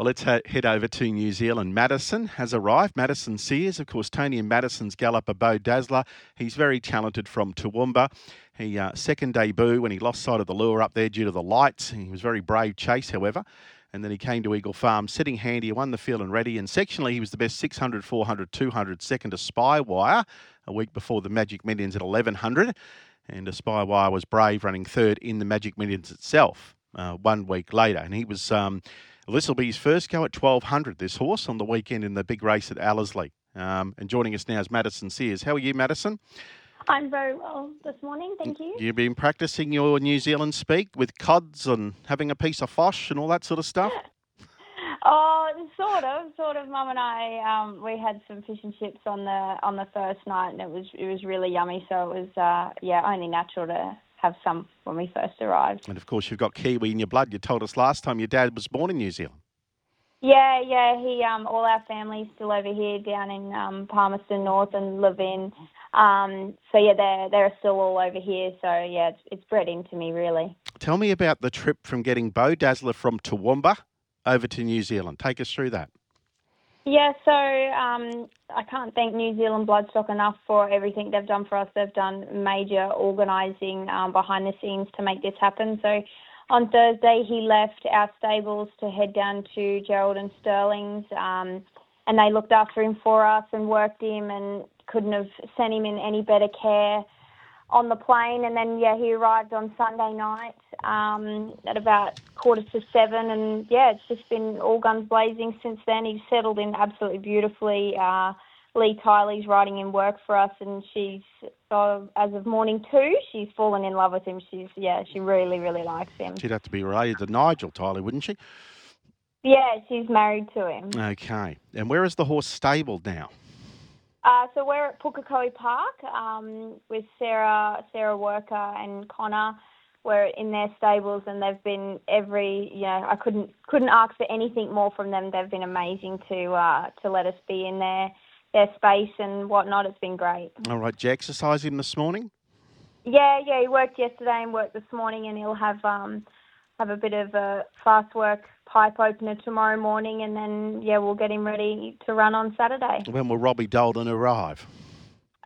Well, let's ha- head over to New Zealand. Madison has arrived. Madison Sears, of course, Tony and Madison's galloper Beau Dazzler. He's very talented from Toowoomba. He uh, second debut when he lost sight of the lure up there due to the lights. He was very brave chase, however. And then he came to Eagle Farm, sitting handy, he won the field and ready. And sectionally, he was the best 600, 400, 200, second to Spywire a week before the Magic Millions at 1100. And a Spywire was brave, running third in the Magic Millions itself uh, one week later. And he was. Um, this will be his first go at 1200, this horse, on the weekend in the big race at Ellerslie. Um, and joining us now is Madison Sears. How are you, Madison? I'm very well this morning, thank you. You've been practicing your New Zealand speak with cods and having a piece of fosh and all that sort of stuff? Oh, sort of, sort of. Mum and I, um, we had some fish and chips on the on the first night, and it was it was really yummy. So it was, uh, yeah, only natural to have some when we first arrived. And of course, you've got Kiwi in your blood. You told us last time your dad was born in New Zealand. Yeah, yeah. He, um, all our family's still over here down in um, Palmerston North and Levin. Um, so yeah, they're they're still all over here. So yeah, it's, it's bred into me really. Tell me about the trip from getting Beau Dazzler from Toowoomba over to New Zealand. Take us through that. Yeah, so um, I can't thank New Zealand Bloodstock enough for everything they've done for us. They've done major organising um, behind the scenes to make this happen. So on Thursday, he left our stables to head down to Gerald and Sterling's, um, and they looked after him for us and worked him and couldn't have sent him in any better care on the plane, and then yeah, he arrived on Sunday night um, at about quarter to seven, and yeah, it's just been all guns blazing since then. He's settled in absolutely beautifully. Uh, Lee Tylee's writing in work for us, and she's uh, as of morning two, she's fallen in love with him. She's yeah, she really really likes him. She'd have to be related to Nigel Tylee, wouldn't she? Yeah, she's married to him. Okay, and where is the horse stabled now? Uh, so we're at Pukekohe Park um, with Sarah, Sarah Worker and Connor. We're in their stables, and they've been every. You know, I couldn't couldn't ask for anything more from them. They've been amazing to uh, to let us be in their their space and whatnot. It's been great. All right, did you exercise him this morning? Yeah, yeah. He worked yesterday and worked this morning, and he'll have um, have a bit of a fast work pipe opener tomorrow morning, and then yeah, we'll get him ready to run on Saturday. When will Robbie Dolan arrive?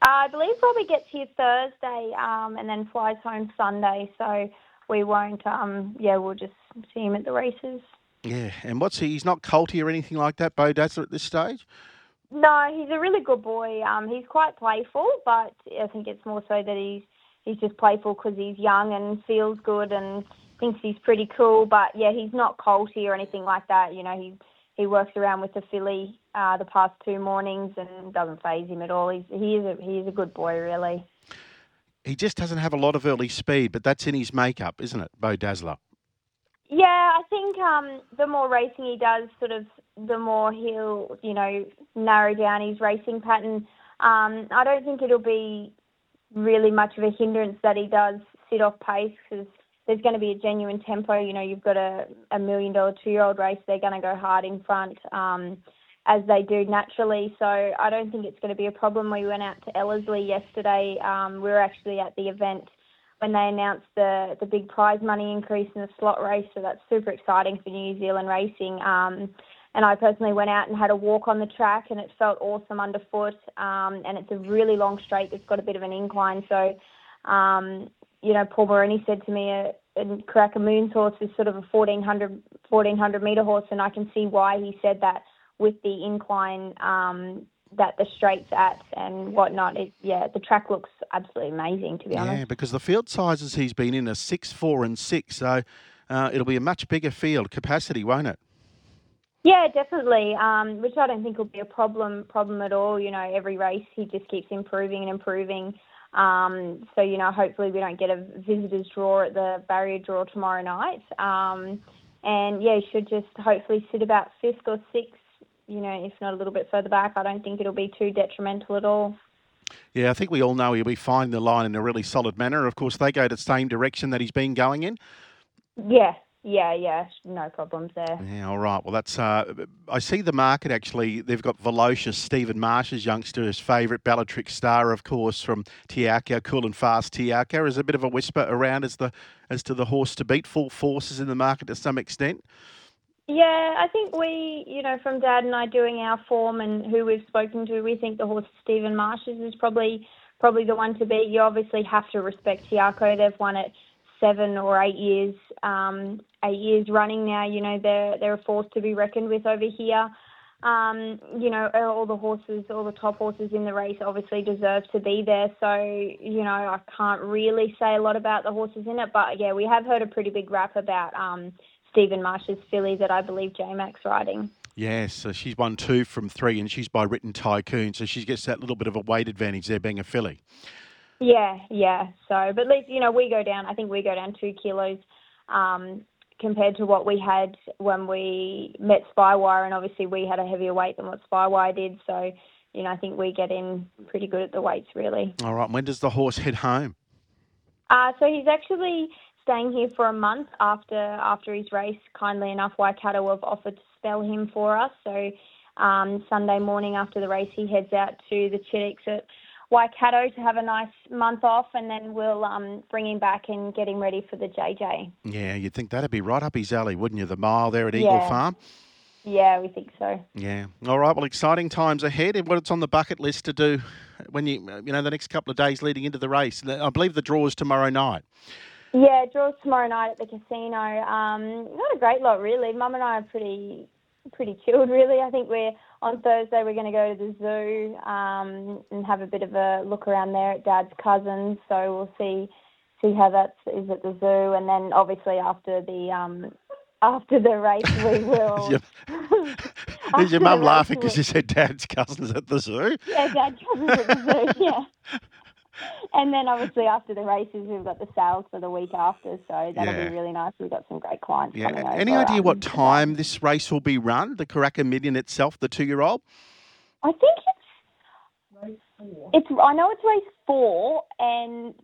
Uh, I believe Robbie gets here Thursday, um, and then flies home Sunday. So we won't. Um, yeah, we'll just see him at the races. Yeah, and what's he? He's not colty or anything like that, Beau Dazzler, at this stage. No, he's a really good boy. Um, he's quite playful, but I think it's more so that he's he's just playful because he's young and feels good and thinks he's pretty cool, but yeah, he's not colty or anything like that. You know, he he works around with the filly uh, the past two mornings and doesn't phase him at all. He's he is a he is a good boy, really. He just doesn't have a lot of early speed, but that's in his makeup, isn't it, Beau Dazzler? Yeah, I think um, the more racing he does, sort of, the more he'll, you know, narrow down his racing pattern. Um, I don't think it'll be really much of a hindrance that he does sit off pace because there's going to be a genuine tempo. You know, you've got a, a million dollar two year old race, they're going to go hard in front um, as they do naturally. So I don't think it's going to be a problem. We went out to Ellerslie yesterday. Um, we were actually at the event when they announced the, the big prize money increase in the slot race. So that's super exciting for New Zealand racing. Um, and I personally went out and had a walk on the track, and it felt awesome underfoot. Um, and it's a really long straight that's got a bit of an incline. So um, you know, Paul Moroney said to me, a, a Karaka Millions horse is sort of a 1400, 1400 metre horse, and I can see why he said that with the incline um, that the straight's at and whatnot. It, yeah, the track looks absolutely amazing, to be honest. Yeah, because the field sizes he's been in are 6, 4 and 6, so uh, it'll be a much bigger field capacity, won't it? Yeah, definitely. Um, which I don't think will be a problem problem at all. You know, every race he just keeps improving and improving. Um, so, you know, hopefully we don't get a visitors draw at the barrier draw tomorrow night. Um, and yeah, he should just hopefully sit about fifth or sixth, you know, if not a little bit further back. I don't think it'll be too detrimental at all. Yeah, I think we all know he'll be finding the line in a really solid manner. Of course, they go the same direction that he's been going in. Yeah, yeah, yeah, no problems there. Yeah, all right. Well, that's. Uh, I see the market actually. They've got Velocious, Stephen Marsh's youngster's favourite, Bellatrix Star, of course, from Te Akau, Cool and Fast Te Akau. Is a bit of a whisper around as the as to the horse to beat. Full forces in the market to some extent. Yeah, I think we, you know, from Dad and I doing our form and who we've spoken to, we think the horse Stephen Marsh's is probably probably the one to beat. You obviously have to respect Te Akau. They've won it seven or eight years, um, eight years running now. You know, they're they're a force to be reckoned with over here. Um, you know, all the horses, all the top horses in the race obviously deserve to be there. So, you know, I can't really say a lot about the horses in it, but yeah, we have heard a pretty big rap about um, Stephen Marsh's filly that I believe J Mac's riding. Yes, so she's won two from three, and she's by Written Tycoon, so she gets that little bit of a weight advantage there, being a filly. Yeah, yeah. So, but at least you know we go down. I think we go down two kilos um, compared to what we had when we met Spywire, and obviously we had a heavier weight than what Spywire did. So, you know, I think we get in pretty good at the weights, really. All right. When does the horse head home? Uh, so he's actually staying here for a month after after his race. Kindly enough, Waikato have offered to spell him for us. So um, Sunday morning after the race, he heads out to the Chitticks at Waikato to have a nice month off, and then we'll um, bring him back and get him ready for the JJ. Yeah, you'd think that'd be right up his alley, wouldn't you? The mile there at Eagle Yeah. Farm. Yeah, we think so. Yeah. All right. Well, exciting times ahead. And what's on the bucket list to do when you, you know, the next couple of days leading into the race? I believe the draw is tomorrow night. Yeah, draws tomorrow night at the casino. Um, not a great lot, really. Mum and I are pretty pretty chilled, really. I think we're on Thursday. We're going to go to the zoo um, and have a bit of a look around there at Dad's cousins. So we'll see see how that is at the zoo, and then obviously after the um, after the race, we will. Is your, is your mum laughing because you said dad's cousins at the zoo? yeah, Dad cousins at the zoo. Yeah. And then obviously after the races, we've got the sales for the week after, so that'll Yeah. be really nice. We've got some great clients Yeah. coming over. Any idea um, what time this race will be run? The Karaka Million itself, the two-year-old. I think it's. It's. I know it's race four, and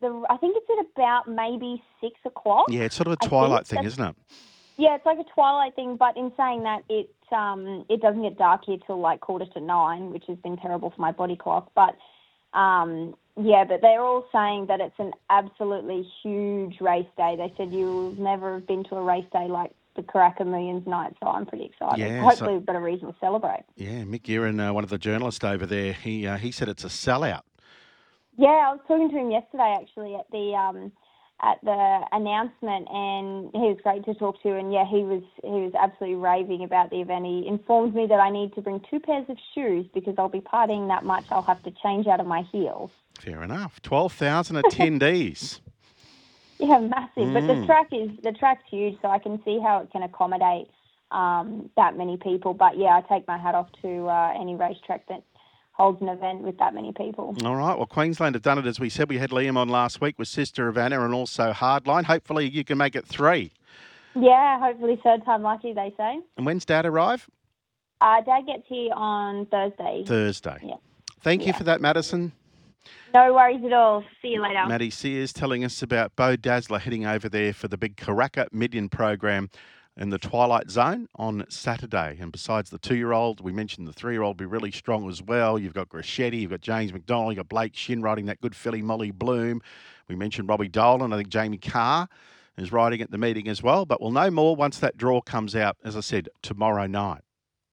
the. I think it's at about maybe six o'clock. Yeah, it's sort of a twilight thing, isn't it? Yeah, it's like a twilight thing. But in saying that, it um it doesn't get dark here till like quarter to nine, which has been terrible for my body clock. But um yeah, but they're all saying that it's an absolutely huge race day. They said you'll never have been to a race day like the Karaka Millions night, so I'm pretty excited. Yeah, Hopefully, so- we've got a reason to celebrate. Yeah, Mick Guerin, uh, one of the journalists over there, he uh, he said it's a sellout. Yeah, I was talking to him yesterday actually at the um at the announcement and he was great to talk to and yeah, he was he was absolutely raving about the event. He informed me that I need to bring two pairs of shoes because I'll be partying that much I'll have to change out of my heels. Fair enough. Twelve thousand attendees. Yeah, massive. But the Mm. track is the track's huge so I can see how it can accommodate um that many people. But yeah, I take my hat off to uh, any racetrack that holds an event with that many people. All right. Well, Queensland have done it as we said. We had Liam on last week with Sister of Anna and also Hardline. Hopefully, you can make it three. Yeah, hopefully third time lucky they say. And when's Dad arrive? Uh, Dad gets here on Thursday. Thursday. Yeah. Thank you for that, Madison. No worries at all. See you later. Maddy Sears telling us about Beau Dazzler heading over there for the big Karaka Million program in the Twilight Zone on Saturday. And besides the two year old, we mentioned the three year old be really strong as well. You've got Graschetti, you've got James McDonald, you've got Blake Shinn riding that good filly Molly Bloom. We mentioned Robbie Dolan. I think Jamie Kah is riding at the meeting as well. But we'll know more once that draw comes out, as I said, tomorrow night.